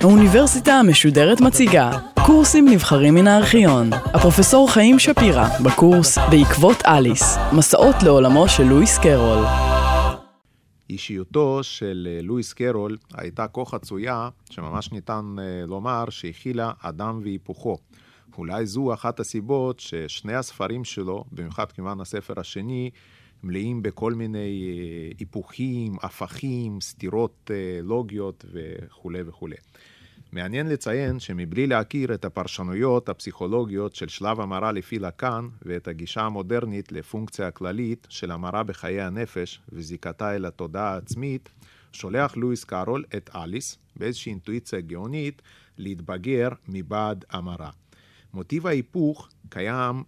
האוניברסיטה המשודרת מציגה קורסים נבחרים מן הארכיון. הפרופסור חיים שפירא בקורס בעקבות אליס, מסעות לעולמו של לואיס קרול. אישיותו של אה, לואיס קרול הייתה כה חצויה, שממש ניתן אה, לומר שהכילה אדם והיפוכו. אולי זו אחת הסיבות ששני הספרים שלו, במיוחד כמובן הספר השני, מלאים בכל מיני אה, היפוכים, הפכים, סתירות לוגיות וכולי וכולי. מעניין לציין שמבלי להכיר את הפרשנויות הפסיכולוגיות של שלב המרה לפי לקאן ואת הגישה המודרנית לפונקציה הכללית של המרה בחיי הנפש וזיקתה אל התודעה העצמית, שולח לואיס קארול את אליס, באיזושהי אינטואיציה גאונית, להתבגר מבעד המרה. מוטיב ההיפוך קיים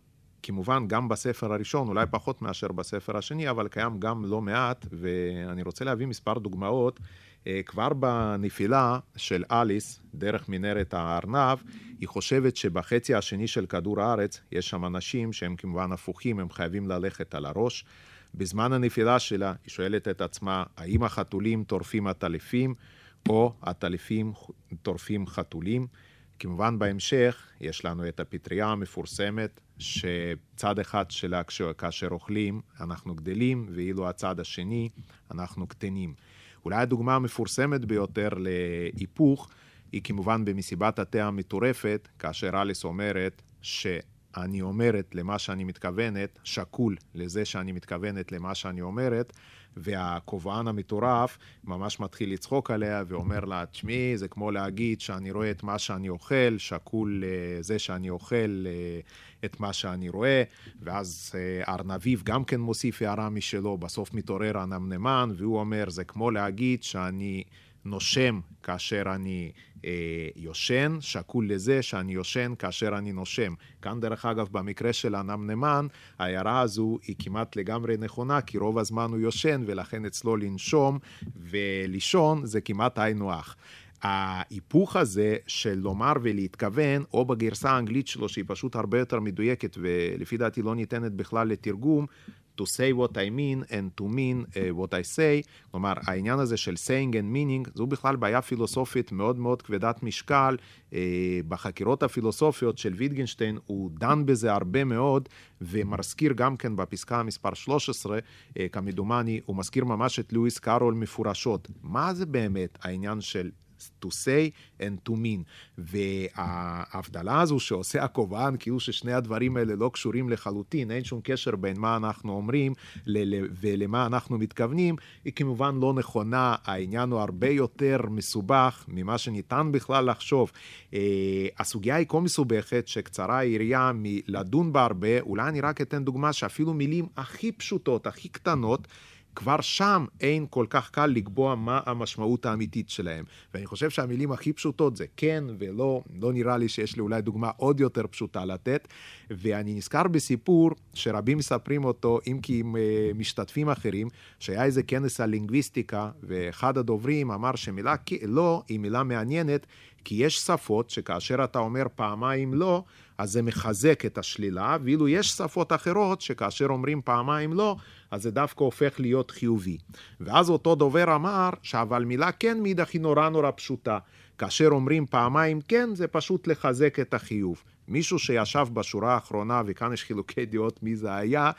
כמובן גם בספר הראשון, אולי פחות מאשר בספר השני, אבל קיים גם לא מעט, ואני רוצה להביא מספר דוגמאות אה, כבר בנפילה של אליס, דרך מנהרת הארנב, היא חושבת שבחצי השני של כדור הארץ יש שם אנשים שהם כמובן הפוכים, הם חייבים ללכת על הראש. בזמן הנפילה שלה היא שואלת את עצמה, האם החתולים טורפים עטלפים, או עטלפים טורפים חתולים. כמובן בהמשך יש לנו את הפטריה המפורסמת, שצד אחד שלה כאשר אוכלים אנחנו גדלים, ואילו הצד השני אנחנו קטנים. אולי הדוגמה המפורסמת ביותר להיפוך היא כמובן במסיבת התה המטורפת, כאשר אליס אומרת שאני אומרת למה שאני מתכוונת, שקול לזה שאני מתכוונת למה שאני אומרת, והקובען המטורף ממש מתחיל לצחוק עליה ואומר לה, תשמעי, זה כמו להגיד שאני רואה את מה שאני אוכל, שקול לזה שאני אוכל אה, את מה שאני רואה, ואז אה, ארנביב גם כן מוסיף הערה משלו, בסוף מתעורר הנמנמן, והוא אומר, זה כמו להגיד שאני... נושם כאשר אני אה, יושן, שקול לזה שאני יושן כאשר אני נושם. כאן דרך אגב במקרה של הנמנמן, ההערה הזו היא כמעט לגמרי נכונה, כי רוב הזמן הוא יושן ולכן אצלו לנשום ולישון זה כמעט היינו הך. ההיפוך הזה של לומר ולהתכוון, או בגרסה האנגלית שלו, שהיא פשוט הרבה יותר מדויקת ולפי דעתי לא ניתנת בכלל לתרגום, to say what I mean and to mean uh, what I say, כלומר העניין הזה של saying and meaning זו בכלל בעיה פילוסופית מאוד מאוד כבדת משקל. uh, בחקירות הפילוסופיות של ויטגנשטיין הוא דן בזה הרבה מאוד ומזכיר גם כן בפסקה מספר 13, uh, כמדומני, הוא מזכיר ממש את לואיס קארול מפורשות. מה זה באמת העניין של to say and to mean. וההבדלה הזו שעושה הקובען, כאילו ששני הדברים האלה לא קשורים לחלוטין, אין שום קשר בין מה אנחנו אומרים ולמה אנחנו מתכוונים, היא כמובן לא נכונה, העניין הוא הרבה יותר מסובך ממה שניתן בכלל לחשוב. אה, הסוגיה היא כה מסובכת שקצרה היריעה מלדון בה הרבה, אולי אני רק אתן דוגמה שאפילו מילים הכי פשוטות, הכי קטנות, כבר שם אין כל כך קל לקבוע מה המשמעות האמיתית שלהם. ואני חושב שהמילים הכי פשוטות זה כן ולא, לא נראה לי שיש לי אולי דוגמה עוד יותר פשוטה לתת. ואני נזכר בסיפור שרבים מספרים אותו, אם כי עם אה, משתתפים אחרים, שהיה איזה כנס על לינגוויסטיקה, ואחד הדוברים אמר שמילה לא היא מילה מעניינת, כי יש שפות שכאשר אתה אומר פעמיים לא, אז זה מחזק את השלילה, ואילו יש שפות אחרות שכאשר אומרים פעמיים לא, אז זה דווקא הופך להיות חיובי. ואז אותו דובר אמר, שאבל מילה כן מאידך היא נורא נורא פשוטה. כאשר אומרים פעמיים כן, זה פשוט לחזק את החיוב. מישהו שישב בשורה האחרונה, וכאן יש חילוקי דעות מי זה היה,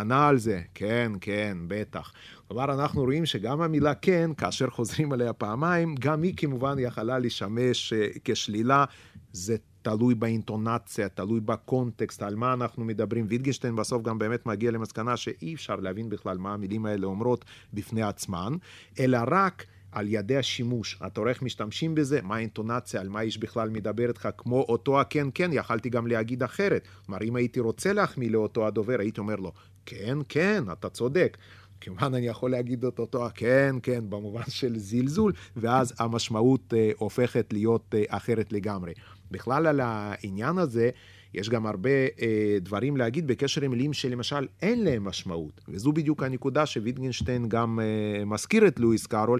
ענה על זה, כן, כן, בטח. כלומר, אנחנו רואים שגם המילה כן, כאשר חוזרים עליה פעמיים, גם היא כמובן יכלה לשמש אה, כשלילה. זה תלוי באינטונציה, תלוי בקונטקסט, על מה אנחנו מדברים. ויטגנשטיין בסוף גם באמת מגיע למסקנה שאי אפשר להבין בכלל מה המילים האלה אומרות בפני עצמן, אלא רק על ידי השימוש. אתה רואה איך משתמשים בזה, מה האינטונציה, על מה איש בכלל מדבר איתך, כמו אותו הכן כן, יכלתי גם להגיד אחרת. כלומר, אם הייתי רוצה להחמיא לאותו הדובר, הייתי אומר לו, כן, כן, אתה צודק. כמובן אני יכול להגיד את אותו כן, כן, במובן של זלזול, ואז המשמעות אה, הופכת להיות אה, אחרת לגמרי. בכלל על העניין הזה, יש גם הרבה אה, דברים להגיד בקשר עם מילים שלמשל אין להם משמעות. וזו בדיוק הנקודה שוויטגנשטיין גם אה, מזכיר את לואיס קארול,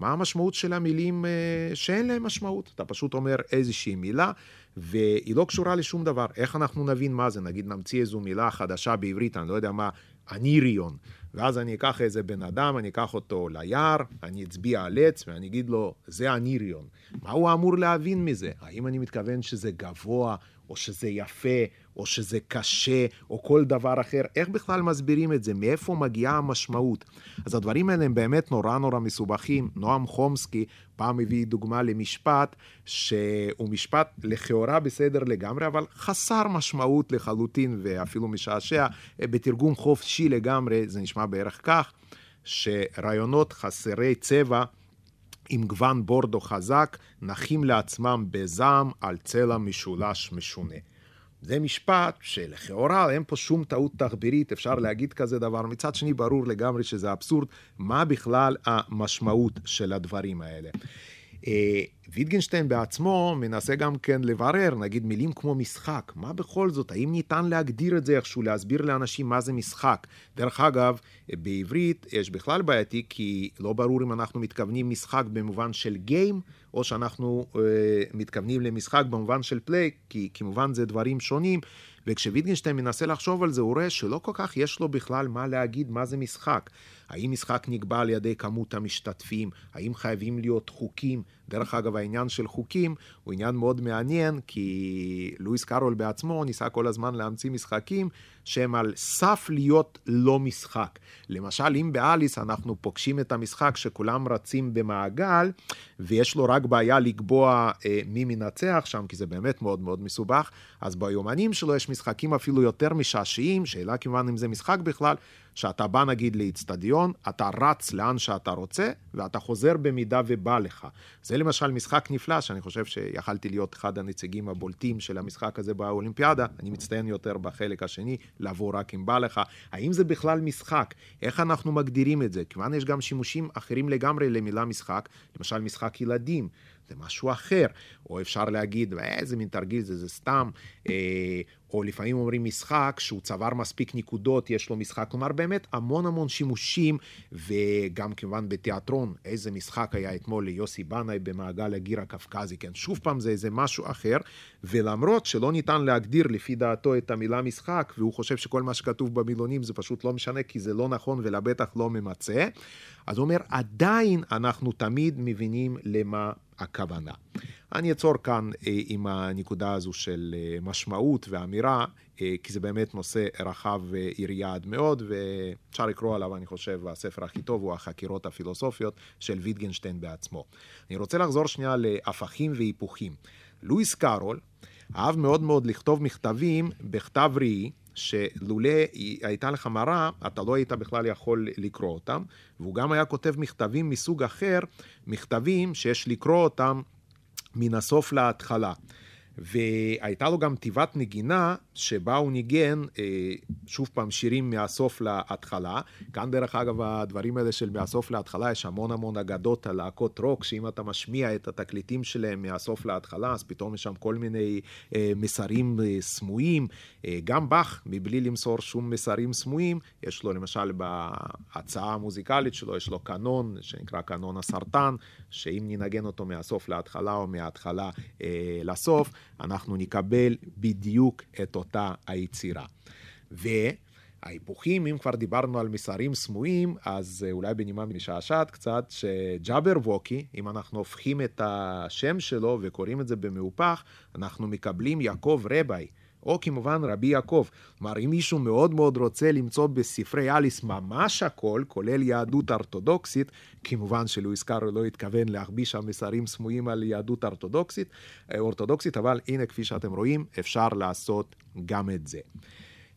מה המשמעות של המילים אה, שאין להם משמעות? אתה פשוט אומר איזושהי מילה, והיא לא קשורה לשום דבר. איך אנחנו נבין מה זה? נגיד נמציא איזו מילה חדשה בעברית, אני לא יודע מה, אניריון. ואז אני אקח איזה בן אדם, אני אקח אותו ליער, אני אצביע על עץ ואני אגיד לו, זה הניריון. מה הוא אמור להבין מזה? האם אני מתכוון שזה גבוה, או שזה יפה, או שזה קשה, או כל דבר אחר? איך בכלל מסבירים את זה? מאיפה מגיעה המשמעות? אז הדברים האלה הם באמת נורא נורא מסובכים. נועם חומסקי פעם הביא דוגמה למשפט, שהוא משפט לכאורה בסדר לגמרי, אבל חסר משמעות לחלוטין ואפילו משעשע. בתרגום חופשי לגמרי זה נשמע בערך כך, שרעיונות חסרי צבע עם גוון בורדו חזק, נחים לעצמם בזעם על צלע משולש משונה. זה משפט שלכאורה אין פה שום טעות תחבירית, אפשר להגיד כזה דבר. מצד שני, ברור לגמרי שזה אבסורד. מה בכלל המשמעות של הדברים האלה? אה, ויטגנשטיין בעצמו מנסה גם כן לברר, נגיד מילים כמו משחק, מה בכל זאת, האם ניתן להגדיר את זה איכשהו, להסביר לאנשים מה זה משחק? דרך אגב, בעברית יש בכלל בעייתי, כי לא ברור אם אנחנו מתכוונים משחק במובן של גיים, או שאנחנו אה, מתכוונים למשחק במובן של פליי, כי כמובן זה דברים שונים. וכשוויטגנשטיין מנסה לחשוב על זה, הוא רואה שלא כל כך יש לו בכלל מה להגיד מה זה משחק. האם משחק נקבע על ידי כמות המשתתפים? האם חייבים להיות חוקים? דרך אגב, העניין של חוקים הוא עניין מאוד מעניין, כי לואיס קארול בעצמו ניסה כל הזמן להמציא משחקים שהם על סף להיות לא משחק. למשל, אם באליס אנחנו פוגשים את המשחק שכולם רצים במעגל, ויש לו רק בעיה לקבוע אה, מי מנצח שם, כי זה באמת מאוד מאוד מסובך, אז ביומנים שלו יש משחקים אפילו יותר משעשעים, שאלה כמובן אם זה משחק בכלל, שאתה בא נגיד לאיצטדיון, אתה רץ לאן שאתה רוצה, ואתה חוזר במידה ובא לך. זה למשל משחק נפלא, שאני חושב שיכלתי להיות אחד הנציגים הבולטים של המשחק הזה באולימפיאדה. אני מצטיין יותר בחלק השני, לבוא רק אם בא לך. האם זה בכלל משחק? איך אנחנו מגדירים את זה? כיוון יש גם שימושים אחרים לגמרי למילה משחק, למשל משחק ילדים. זה משהו אחר. או אפשר להגיד, איזה מין תרגיל זה, זה סתם. אה, או לפעמים אומרים משחק שהוא צבר מספיק נקודות, יש לו משחק. כלומר, באמת המון המון שימושים, וגם כמובן בתיאטרון, איזה משחק היה אתמול ליוסי בנאי במעגל הגיר הקווקזי, כן? שוב פעם זה איזה משהו אחר, ולמרות שלא ניתן להגדיר לפי דעתו את המילה משחק, והוא חושב שכל מה שכתוב במילונים זה פשוט לא משנה, כי זה לא נכון ולבטח לא ממצה, אז הוא אומר, עדיין אנחנו תמיד מבינים למה הכוונה. אני אעצור כאן אה, עם הנקודה הזו של אה, משמעות ואמירה, אה, כי זה באמת נושא רחב ויריעד מאוד, ואפשר לקרוא עליו, אני חושב, הספר הכי טוב הוא החקירות הפילוסופיות של ויטגנשטיין בעצמו. אני רוצה לחזור שנייה להפכים והיפוכים. לואיס קארול אהב מאוד מאוד לכתוב מכתבים בכתב ראי, שלולא הייתה לך מראה, אתה לא היית בכלל יכול לקרוא אותם, והוא גם היה כותב מכתבים מסוג אחר, מכתבים שיש לקרוא אותם מן הסוף להתחלה. והייתה לו גם תיבת נגינה שבה הוא ניגן, אה, שוב פעם, שירים מהסוף להתחלה. כאן דרך אגב, הדברים האלה של מהסוף להתחלה, יש המון המון אגדות על להקות רוק, שאם אתה משמיע את התקליטים שלהם מהסוף להתחלה, אז פתאום יש שם כל מיני אה, מסרים אה, סמויים. גם באך, מבלי למסור שום מסרים סמויים, יש לו למשל בהצעה המוזיקלית שלו, יש לו קנון שנקרא קנון הסרטן, שאם ננגן אותו מהסוף להתחלה או מההתחלה לסוף, אנחנו נקבל בדיוק את אותה היצירה. וההיפוכים, אם כבר דיברנו על מסרים סמויים, אז אולי בנימה משעשעת קצת, שג'אבר ווקי, אם אנחנו הופכים את השם שלו וקוראים את זה במהופך, אנחנו מקבלים יעקב רביי. או כמובן רבי יעקב. כלומר, אם מישהו מאוד מאוד רוצה למצוא בספרי אליס ממש הכל, כולל יהדות אורתודוקסית, כמובן שלואיס קארו לא התכוון להחביא שם מסרים סמויים על יהדות אורתודוקסית, אה, אורתודוקסית, אבל הנה, כפי שאתם רואים, אפשר לעשות גם את זה.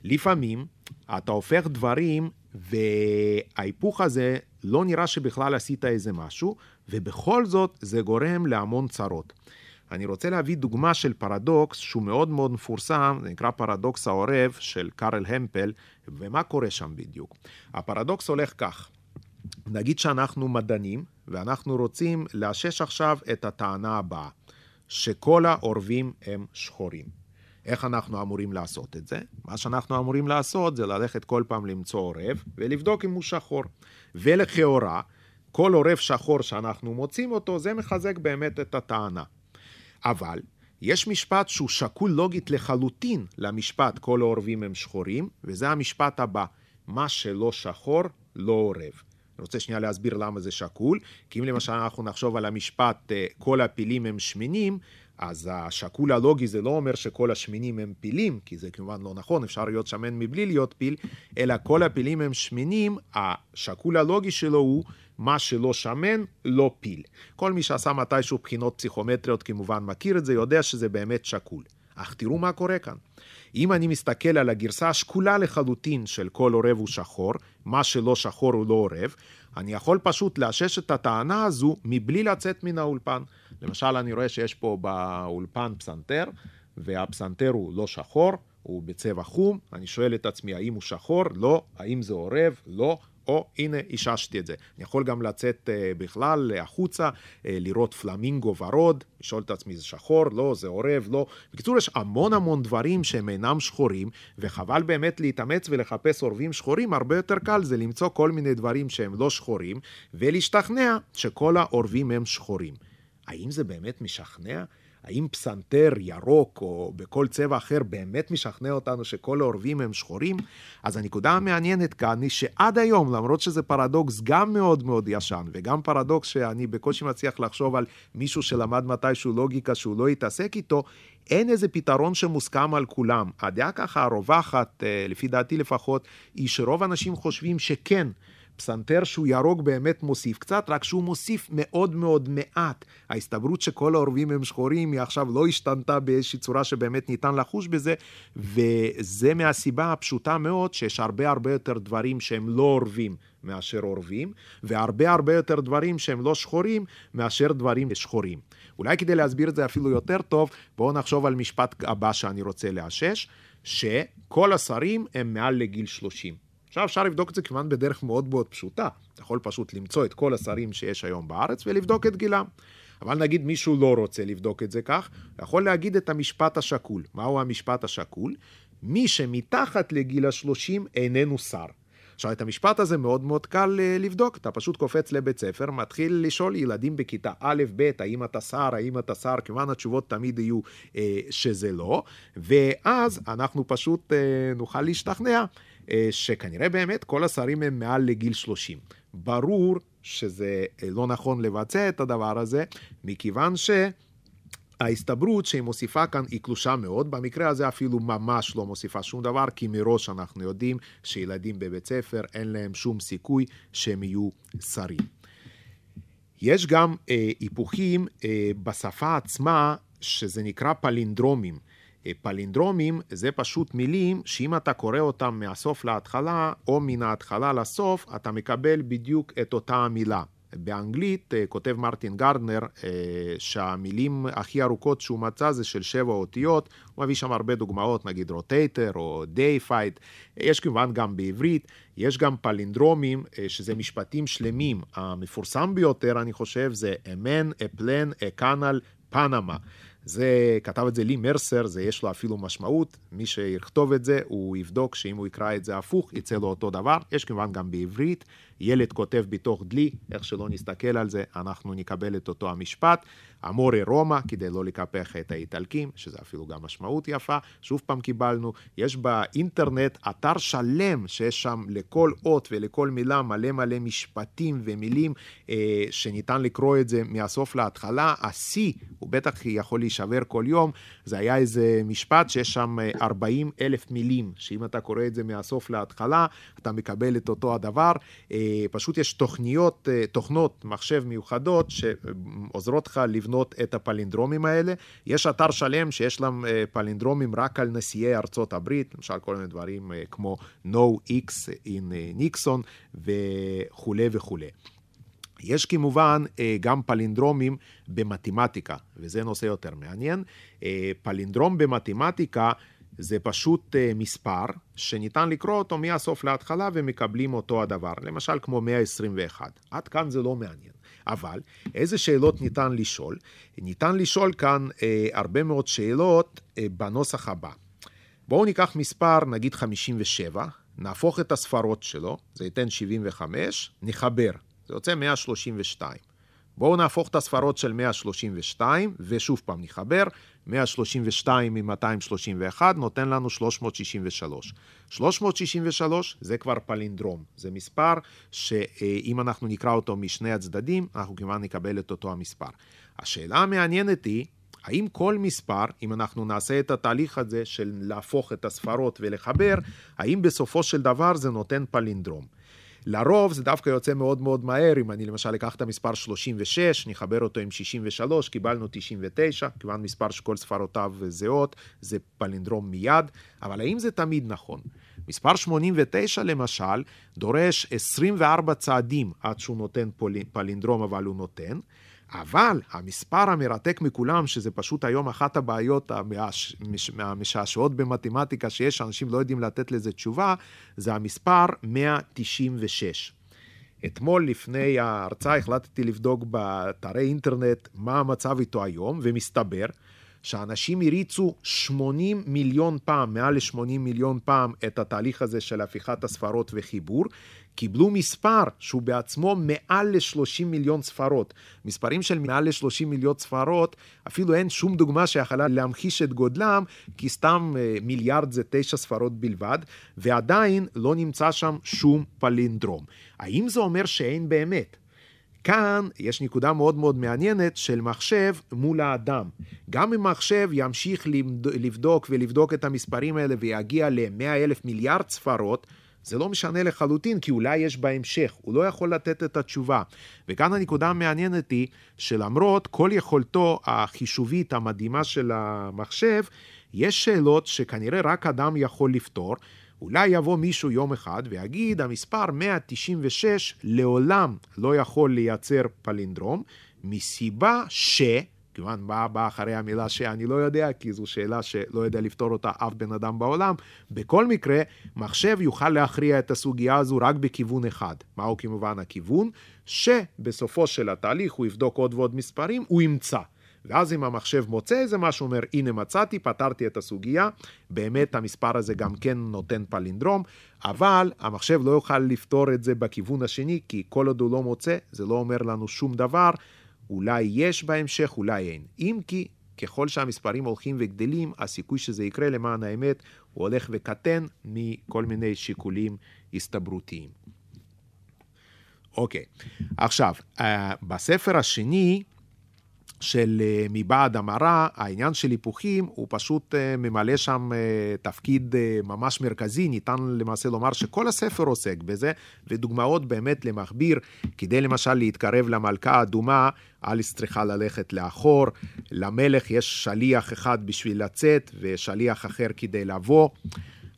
לפעמים אתה הופך דברים וההיפוך הזה לא נראה שבכלל עשית איזה משהו, ובכל זאת זה גורם להמון צרות. אני רוצה להביא דוגמה של פרדוקס שהוא מאוד מאוד מפורסם, זה נקרא פרדוקס העורב של קארל המפל, ומה קורה שם בדיוק? הפרדוקס הולך כך, נגיד שאנחנו מדענים, ואנחנו רוצים לאשש עכשיו את הטענה הבאה, שכל העורבים הם שחורים. איך אנחנו אמורים לעשות את זה? מה שאנחנו אמורים לעשות זה ללכת כל פעם למצוא עורב ולבדוק אם הוא שחור. ולכאורה, כל עורב שחור שאנחנו מוצאים אותו, זה מחזק באמת את הטענה. אבל יש משפט שהוא שקול לוגית לחלוטין למשפט כל העורבים הם שחורים, וזה המשפט הבא, מה שלא שחור לא עורב. אני רוצה שנייה להסביר למה זה שקול, כי אם למשל אנחנו נחשוב על המשפט אה, כל הפילים הם שמנים, אז השקול הלוגי זה לא אומר שכל השמנים הם פילים, כי זה כמובן לא נכון, אפשר להיות שמן מבלי להיות פיל, אלא כל הפילים הם שמנים, השקול הלוגי שלו הוא מה שלא שמן, לא פיל. כל מי שעשה מתישהו בחינות פסיכומטריות כמובן מכיר את זה, יודע שזה באמת שקול. אך תראו מה קורה כאן. אם אני מסתכל על הגרסה השקולה לחלוטין של כל עורב הוא שחור, מה שלא שחור הוא לא עורב, אני יכול פשוט לאשש את הטענה הזו מבלי לצאת מן האולפן. למשל, אני רואה שיש פה באולפן פסנתר, והפסנתר הוא לא שחור, הוא בצבע חום, אני שואל את עצמי האם הוא שחור? לא. האם זה עורב? לא. או הנה איששתי את זה. אני יכול גם לצאת uh, בכלל החוצה, uh, לראות פלמינגו ורוד, לשאול את עצמי זה שחור, לא, זה עורב, לא. בקיצור, יש המון המון דברים שהם אינם שחורים, וחבל באמת להתאמץ ולחפש עורבים שחורים, הרבה יותר קל זה למצוא כל מיני דברים שהם לא שחורים, ולהשתכנע שכל העורבים הם שחורים. האם זה באמת משכנע? האם פסנתר ירוק או בכל צבע אחר באמת משכנע אותנו שכל העורבים הם שחורים? אז הנקודה המעניינת כאן היא שעד היום, למרות שזה פרדוקס גם מאוד מאוד ישן, וגם פרדוקס שאני בקושי מצליח לחשוב על מישהו שלמד מתישהו לוגיקה שהוא לא יתעסק איתו, אין איזה פתרון שמוסכם על כולם. הדעה ככה הרווחת, אה, לפי דעתי לפחות, היא שרוב האנשים חושבים שכן. פסנתר שהוא ירוק באמת מוסיף קצת, רק שהוא מוסיף מאוד מאוד מעט. ההסתברות שכל העורבים הם שחורים היא עכשיו לא השתנתה באיזושהי צורה שבאמת ניתן לחוש בזה, וזה מהסיבה הפשוטה מאוד שיש הרבה הרבה יותר דברים שהם לא עורבים מאשר עורבים, והרבה הרבה יותר דברים שהם לא שחורים מאשר דברים שחורים. אולי כדי להסביר את זה אפילו יותר טוב, בואו נחשוב על משפט הבא שאני רוצה לאשש, שכל השרים הם מעל לגיל 30. עכשיו אפשר לבדוק את זה כמובן בדרך מאוד מאוד פשוטה. אתה יכול פשוט למצוא את כל השרים שיש היום בארץ ולבדוק את גילם. אבל נגיד מישהו לא רוצה לבדוק את זה כך, יכול להגיד את המשפט השקול. מהו המשפט השקול? מי שמתחת לגיל השלושים איננו שר. עכשיו, את המשפט הזה מאוד מאוד קל uh, לבדוק. אתה פשוט קופץ לבית ספר, מתחיל לשאול ילדים בכיתה א', ב', האם אתה שר, האם אתה שר, כמובן התשובות תמיד יהיו uh, שזה לא, ואז אנחנו פשוט uh, נוכל להשתכנע אה, שכנראה באמת כל השרים הם מעל לגיל 30. ברור שזה אה, לא נכון לבצע את הדבר הזה, מכיוון ש... ההסתברות שהיא מוסיפה כאן היא קלושה מאוד, במקרה הזה אפילו ממש לא מוסיפה שום דבר, כי מראש אנחנו יודעים שילדים בבית ספר אין להם שום סיכוי שהם יהיו שרים. יש גם אה, היפוכים אה, בשפה עצמה, שזה נקרא פלינדרומים. פלינדרומים זה פשוט מילים שאם אתה קורא אותם מהסוף להתחלה או מן ההתחלה לסוף, אתה מקבל בדיוק את אותה המילה. באנגלית אה, כותב מרטין גרדנר אה, שהמילים הכי ארוכות שהוא מצא זה של שבע אותיות, הוא מביא שם הרבה דוגמאות, נגיד rotator או deified, יש כמובן גם בעברית, יש גם פלינדרומים אה, שזה משפטים שלמים, המפורסם ביותר אני חושב זה a man, a plan, a canal, Panama. זה, כתב את זה לי מרסר, זה יש לו אפילו משמעות, מי שיכתוב את זה, הוא יבדוק שאם הוא יקרא את זה הפוך, יצא לו אותו דבר. יש כמובן גם בעברית, ילד כותב בתוך דלי, איך שלא נסתכל על זה, אנחנו נקבל את אותו המשפט. אמורי רומא, כדי לא לקפח את האיטלקים, שזה אפילו גם משמעות יפה. שוב פעם קיבלנו, יש באינטרנט אתר שלם שיש שם לכל אות ולכל מילה מלא מלא משפטים ומילים אה, שניתן לקרוא את זה מהסוף להתחלה. השיא, הוא בטח יכול להישבר כל יום, זה היה איזה משפט שיש שם 40 אה, אלף מילים, שאם אתה קורא את זה מהסוף להתחלה, אתה מקבל את אותו הדבר. אה, פשוט יש תוכניות, אה, תוכנות מחשב מיוחדות שעוזרות לך לבנות את הפלינדרומים האלה. יש אתר שלם שיש להם אה, פלינדרומים רק על נשיאי ארצות הברית, למשל כל מיני דברים אה, כמו No X in Nixon וכולי וכולי. יש כמובן גם פלינדרומים במתמטיקה, וזה נושא יותר מעניין. פלינדרום במתמטיקה זה פשוט מספר שניתן לקרוא אותו מהסוף להתחלה ומקבלים אותו הדבר, למשל כמו 121. עד כאן זה לא מעניין. אבל איזה שאלות ניתן לשאול? ניתן לשאול כאן uh, הרבה מאוד שאלות uh, בנוסח הבא. בואו ניקח מספר, נגיד 57, נהפוך את הספרות שלו, זה ייתן 75, נחבר זה יוצא 132. בואו נהפוך את הספרות של 132, ושוב פעם נחבר, 132 מ-231 נותן לנו 363. 363 זה כבר פלינדרום, זה מספר שאם אנחנו נקרא אותו משני הצדדים, אנחנו כמובן נקבל את אותו המספר. השאלה המעניינת היא, האם כל מספר, אם אנחנו נעשה את התהליך הזה של להפוך את הספרות ולחבר, האם בסופו של דבר זה נותן פלינדרום? לרוב זה דווקא יוצא מאוד מאוד מהר, אם אני למשל אקח את המספר 36, נחבר אותו עם 63, קיבלנו 99, כיוון מספר שכל ספרותיו זהות, זה פלינדרום מיד, אבל האם זה תמיד נכון? מספר 89 למשל, דורש 24 צעדים עד שהוא נותן פלינדרום, אבל הוא נותן. אבל המספר המרתק מכולם, שזה פשוט היום אחת הבעיות המשעשעות במתמטיקה שיש, אנשים לא יודעים לתת לזה תשובה, זה המספר 196. אתמול לפני ההרצאה החלטתי לבדוק באתרי אינטרנט מה המצב איתו היום, ומסתבר שאנשים הריצו 80 מיליון פעם, מעל ל-80 מיליון פעם, את התהליך הזה של הפיכת הספרות וחיבור, קיבלו מספר שהוא בעצמו מעל ל-30 מיליון ספרות. מספרים של מעל ל-30 מיליון ספרות, אפילו אין שום דוגמה שיכולה להמחיש את גודלם, כי סתם אה, מיליארד זה תשע ספרות בלבד, ועדיין לא נמצא שם שום פלינדרום. האם זה אומר שאין באמת? כאן יש נקודה מאוד מאוד מעניינת של מחשב מול האדם. גם אם מחשב ימשיך לבדוק ולבדוק את המספרים האלה ויגיע ל-100 אלף מיליארד ספרות, זה לא משנה לחלוטין, כי אולי יש בהמשך, הוא לא יכול לתת את התשובה. וכאן הנקודה המעניינת היא, שלמרות כל יכולתו החישובית המדהימה של המחשב, יש שאלות שכנראה רק אדם יכול לפתור. אולי יבוא מישהו יום אחד ויגיד, המספר 196 לעולם לא יכול לייצר פלינדרום, מסיבה ש... כיוון מה בא אחרי המילה שאני לא יודע, כי זו שאלה שלא יודע לפתור אותה אף בן אדם בעולם. בכל מקרה, מחשב יוכל להכריע את הסוגיה הזו רק בכיוון אחד. מהו כמובן הכיוון? שבסופו של התהליך הוא יבדוק עוד ועוד מספרים, הוא ימצא. ואז אם המחשב מוצא איזה משהו, אומר, הנה מצאתי, פתרתי את הסוגיה, באמת המספר הזה גם כן נותן פלינדרום, אבל המחשב לא יוכל לפתור את זה בכיוון השני, כי כל עוד הוא לא מוצא, זה לא אומר לנו שום דבר. אולי יש בהמשך, אולי אין. אם כי ככל שהמספרים הולכים וגדלים, הסיכוי שזה יקרה למען האמת הוא הולך וקטן מכל מיני שיקולים הסתברותיים. אוקיי, עכשיו, אה, בספר השני, של אה, מבעד המרה, העניין של היפוכים הוא פשוט אה, ממלא שם אה, תפקיד ממש מרכזי, ניתן למעשה לומר שכל הספר עוסק בזה, ודוגמאות באמת למכביר, כדי למשל להתקרב למלכה האדומה, אליס צריכה ללכת לאחור, למלך יש שליח אחד בשביל לצאת ושליח אחר כדי לבוא.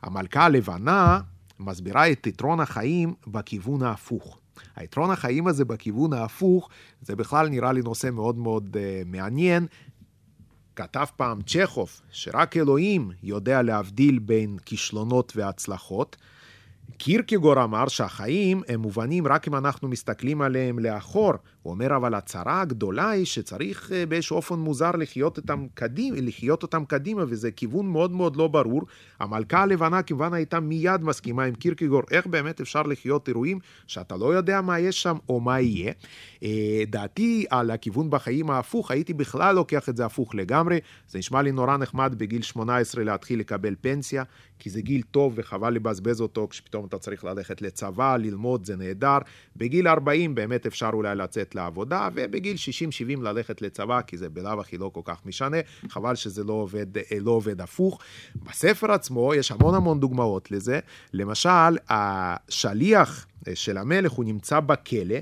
המלכה הלבנה מסבירה את יתרון החיים בכיוון ההפוך. היתרון החיים הזה בכיוון ההפוך, זה בכלל נראה לי נושא מאוד מאוד uh, מעניין. כתב פעם צ'כוב, שרק אלוהים יודע להבדיל בין כישלונות והצלחות. קירקגור אמר שהחיים הם מובנים רק אם אנחנו מסתכלים עליהם לאחור. הוא אומר, אבל הצרה הגדולה היא שצריך אה, באיזשהו אופן מוזר לחיות אותם, קדימה, לחיות אותם קדימה, וזה כיוון מאוד מאוד לא ברור. המלכה הלבנה כמובן הייתה מיד מסכימה עם קירקגור, איך באמת אפשר לחיות אירועים שאתה לא יודע מה יש שם או מה יהיה. אה, דעתי על הכיוון בחיים ההפוך, הייתי בכלל לוקח את זה הפוך לגמרי. זה נשמע לי נורא נחמד בגיל 18 להתחיל לקבל פנסיה, כי זה גיל טוב וחבל לבזבז אותו כשפתאום אתה צריך ללכת לצבא, ללמוד, זה נהדר. בגיל 40 באמת אפשר אולי לצאת לעבודה, ובגיל 60-70 ללכת לצבא, כי זה בלאו הכי לא כל כך משנה. חבל שזה לא עובד, אה, לא עובד הפוך. בספר עצמו יש המון המון דוגמאות לזה. למשל, השליח אה, של המלך, הוא נמצא בכלא.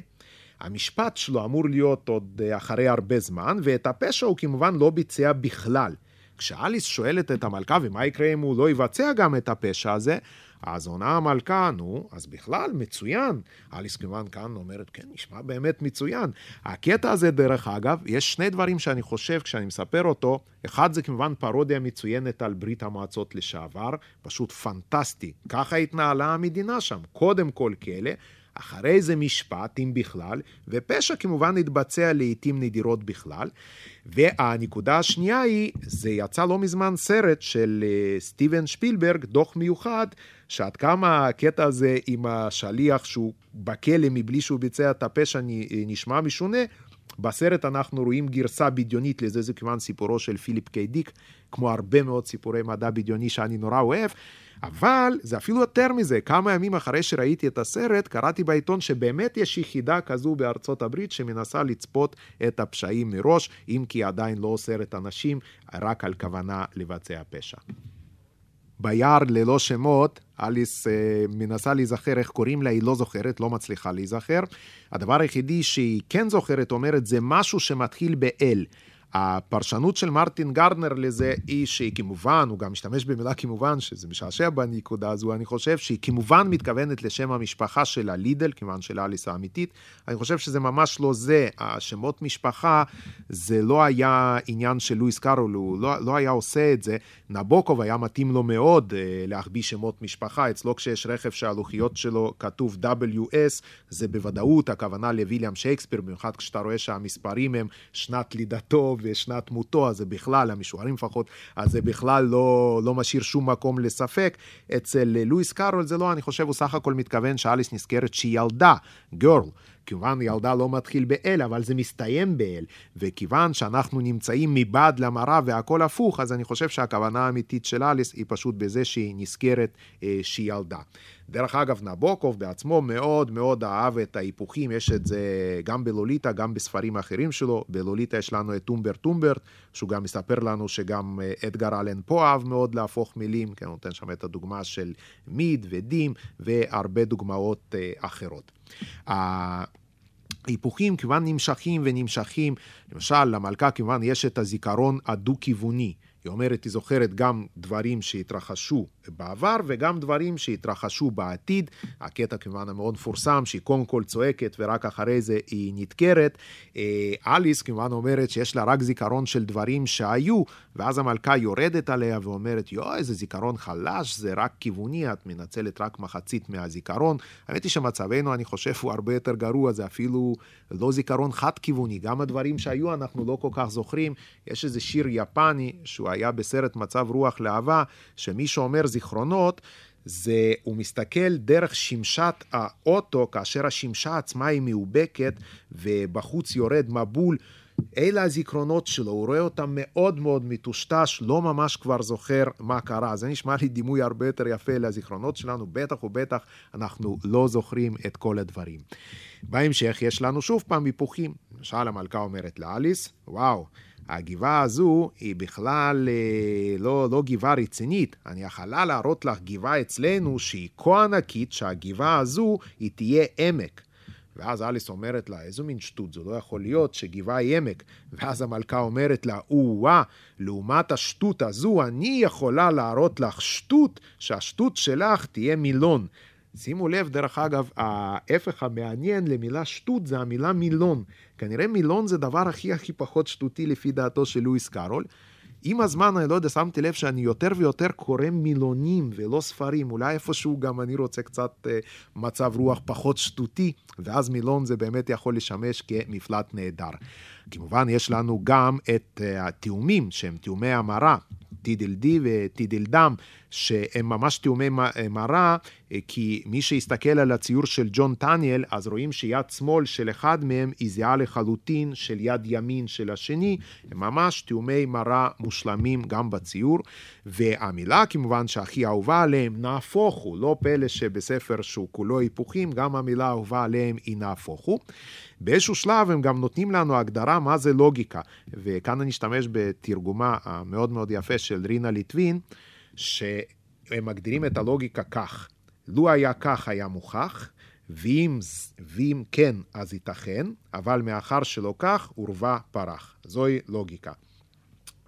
המשפט שלו אמור להיות עוד אה, אחרי הרבה זמן, ואת הפשע הוא כמובן לא ביצע בכלל. כשאליס שואלת את המלכה, ומה יקרה אם הוא לא יבצע גם את הפשע הזה, אז עונה המלכה, נו, אז בכלל, מצוין. אליס כמובן כאן אומרת, כן, נשמע באמת מצוין. הקטע הזה, דרך אגב, יש שני דברים שאני חושב כשאני מספר אותו. אחד זה כמובן פרודיה מצוינת על ברית המועצות לשעבר, פשוט פנטסטי. ככה התנהלה המדינה שם, קודם כל כלא. אחרי זה משפט, אם בכלל, ופשע כמובן התבצע לעיתים נדירות בכלל. והנקודה השנייה היא, זה יצא לא מזמן סרט של אה, סטיבן שפילברג, דוח מיוחד, שעד כמה הקטע הזה עם השליח שהוא בכלא מבלי שהוא ביצע את הפשע נשמע משונה, בסרט אנחנו רואים גרסה בדיונית לזה, זה כמובן סיפורו של פיליפ קיי דיק, כמו הרבה מאוד סיפורי מדע בדיוני שאני נורא אוהב, אבל זה אפילו יותר מזה, כמה ימים אחרי שראיתי את הסרט, קראתי בעיתון שבאמת יש יחידה כזו בארצות הברית שמנסה לצפות את הפשעים מראש, אם כי עדיין לא אוסרת אנשים רק על כוונה לבצע פשע. ביער ללא שמות, אליס אה, מנסה להיזכר איך קוראים לה, היא לא זוכרת, לא מצליחה להיזכר. הדבר היחידי שהיא כן זוכרת, אומרת, זה משהו שמתחיל ב-L. הפרשנות של מרטין גרדנר לזה היא שהיא כמובן, הוא גם משתמש במילה כמובן, שזה משעשע בנקודה הזו, אני חושב שהיא כמובן מתכוונת לשם המשפחה של הלידל, כיוון של אליס האמיתית. אני חושב שזה ממש לא זה, השמות משפחה, זה לא היה עניין של לואיס קארול, הוא לא, לא היה עושה את זה. נבוקוב היה מתאים לו מאוד אה, להחביא שמות משפחה, אצלו כשיש רכב שהלוחיות שלו כתוב WS, זה בוודאות הכוונה לוויליאם שייקספיר, במיוחד כשאתה רואה שהמספרים הם שנת לידתו. ושנת מותו, אז זה בכלל, המשוערים לפחות, אז זה בכלל לא, לא משאיר שום מקום לספק. אצל לואיס קארול זה לא, אני חושב, הוא סך הכל מתכוון שאליס נזכרת שהיא ילדה, גרל. כיוון ילדה לא מתחיל באל, אבל זה מסתיים באל. וכיוון שאנחנו נמצאים מבעד למראה והכל הפוך, אז אני חושב שהכוונה האמיתית של אליס היא פשוט בזה שהיא נזכרת אה, שהיא ילדה. דרך אגב, נבוקוב בעצמו מאוד מאוד אהב את ההיפוכים, יש את זה גם בלוליטה, גם בספרים אחרים שלו. בלוליטה יש לנו את טומברט טומברט, שהוא גם מספר לנו שגם אה, אדגר אלן פה אהב מאוד להפוך מילים, כן, נותן שם את הדוגמה של מיד ודים והרבה דוגמאות אה, אחרות. ההיפוכים כמובן נמשכים ונמשכים, למשל למלכה כמובן יש את הזיכרון הדו-כיווני. היא אומרת, היא זוכרת גם דברים שהתרחשו בעבר וגם דברים שהתרחשו בעתיד. הקטע כמובן המאוד מפורסם, שהיא קודם כל צועקת ורק אחרי זה היא נדקרת. אה, אליס כמובן אומרת שיש לה רק זיכרון של דברים שהיו, ואז המלכה יורדת עליה ואומרת, יואו, איזה זיכרון חלש, זה רק כיווני, את מנצלת רק מחצית מהזיכרון. האמת היא שמצבנו, אני חושב, הוא הרבה יותר גרוע, זה אפילו לא זיכרון חד-כיווני. גם הדברים שהיו אנחנו לא כל כך זוכרים. יש איזה שיר יפני, שהוא היה בסרט מצב רוח לאהבה, שמי שאומר זיכרונות, זה, הוא מסתכל דרך שמשת האוטו, כאשר השמשה עצמה היא מאובקת ובחוץ יורד מבול. אלה הזיכרונות שלו, הוא רואה אותם מאוד מאוד מטושטש, לא ממש כבר זוכר מה קרה. זה נשמע לי דימוי הרבה יותר יפה לזיכרונות שלנו, בטח ובטח אנחנו לא זוכרים את כל הדברים. בהמשך יש לנו שוב פעם היפוכים. למשל המלכה אומרת לאליס, וואו, הגבעה הזו היא בכלל אה, לא, לא גבעה רצינית. אני יכולה להראות לך גבעה אצלנו שהיא כה ענקית שהגבעה הזו היא תהיה עמק. ואז אליס אומרת לה, איזו מין שטות, זה לא יכול להיות שגבעה היא עמק. ואז המלכה אומרת לה, או-אה, לעומת השטות הזו, אני יכולה להראות לך שטות, שהשטות שלך תהיה מילון. שימו לב, דרך אגב, ההפך המעניין למילה שטות זה המילה מילון. כנראה מילון זה דבר הכי הכי פחות שטותי לפי דעתו של לואיס קארול. עם הזמן, אני לא יודע, שמתי לב שאני יותר ויותר קורא מילונים ולא ספרים. אולי איפשהו גם אני רוצה קצת אה, מצב רוח פחות שטותי, ואז מילון זה באמת יכול לשמש כמפלט נהדר. כמובן, יש לנו גם את אה, התיאומים שהם תיאומי המרה. טידלדי וטידלדם, שהם ממש תיאומי אה, כי מי שיסתכל על הציור של ג'ון טניאל, אז רואים שיד שמאל של אחד מהם היא זהה לחלוטין של יד ימין של השני, הם ממש תיאומי מראה מושלמים גם בציור, והמילה כמובן שהכי אהובה עליהם, נהפוך הוא, לא פלא שבספר שהוא כולו היפוכים, גם המילה האהובה עליהם היא נהפוך הוא. באיזשהו שלב הם גם נותנים לנו הגדרה מה זה לוגיקה, וכאן אני אשתמש בתרגומה המאוד מאוד יפה של רינה ליטבין, שהם מגדירים את הלוגיקה כך, לו היה כך היה מוכח, ואם, ואם כן אז ייתכן, אבל מאחר שלא כך, עורבא פרח. זוהי לוגיקה.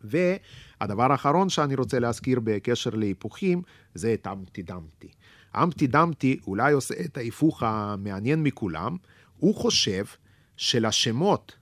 והדבר האחרון שאני רוצה להזכיר בקשר להיפוכים, זה את אמפטי דמפטי. אמפטי דמפטי אולי עושה את ההיפוך המעניין מכולם, הוא חושב שלשמות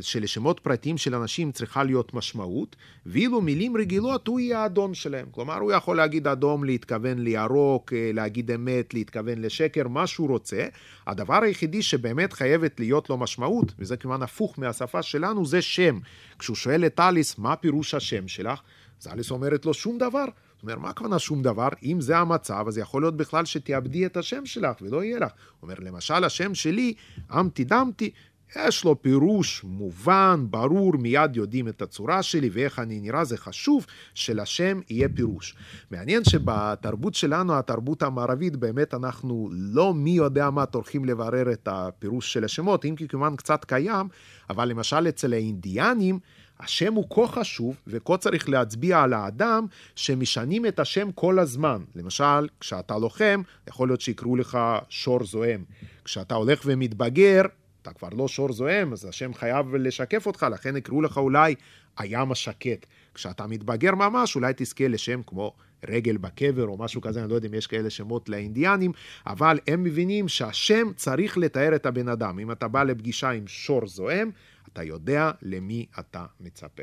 שלשמות פרטיים של אנשים צריכה להיות משמעות, ואילו מילים רגילות הוא יהיה האדון שלהם. כלומר, הוא יכול להגיד אדום, להתכוון לירוק, אה, להגיד אמת, להתכוון לשקר, מה שהוא רוצה. הדבר היחידי שבאמת חייבת להיות לו משמעות, וזה כמובן הפוך מהשפה שלנו, זה שם. כשהוא שואל את אליס, מה פירוש השם שלך? אז אליס אומרת לו, שום דבר. זאת אומרת, מה הכוונה שום דבר? אם זה המצב, אז יכול להיות בכלל שתאבדי את השם שלך ולא יהיה לך. הוא אומר, למשל, השם שלי, אמתי דמתי, יש לו פירוש מובן, ברור, מיד יודעים את הצורה שלי ואיך אני נראה, זה חשוב שלשם יהיה פירוש. מעניין שבתרבות שלנו, התרבות המערבית, באמת אנחנו לא מי יודע מה טורחים לברר את הפירוש של השמות, אם כי כמובן קצת קיים, אבל למשל אצל האינדיאנים, השם הוא כה חשוב וכה צריך להצביע על האדם שמשנים את השם כל הזמן. למשל, כשאתה לוחם, יכול להיות שיקראו לך שור זועם. כשאתה הולך ומתבגר, אתה כבר לא שור זועם, אז השם חייב לשקף אותך, לכן יקראו לך אולי הים השקט. כשאתה מתבגר ממש, אולי תזכה לשם כמו רגל בקבר או משהו כזה, אני לא יודע אם יש כאלה שמות לאינדיאנים, אבל הם מבינים שהשם צריך לתאר את הבן אדם. אם אתה בא לפגישה עם שור זועם, אתה יודע למי אתה מצפה.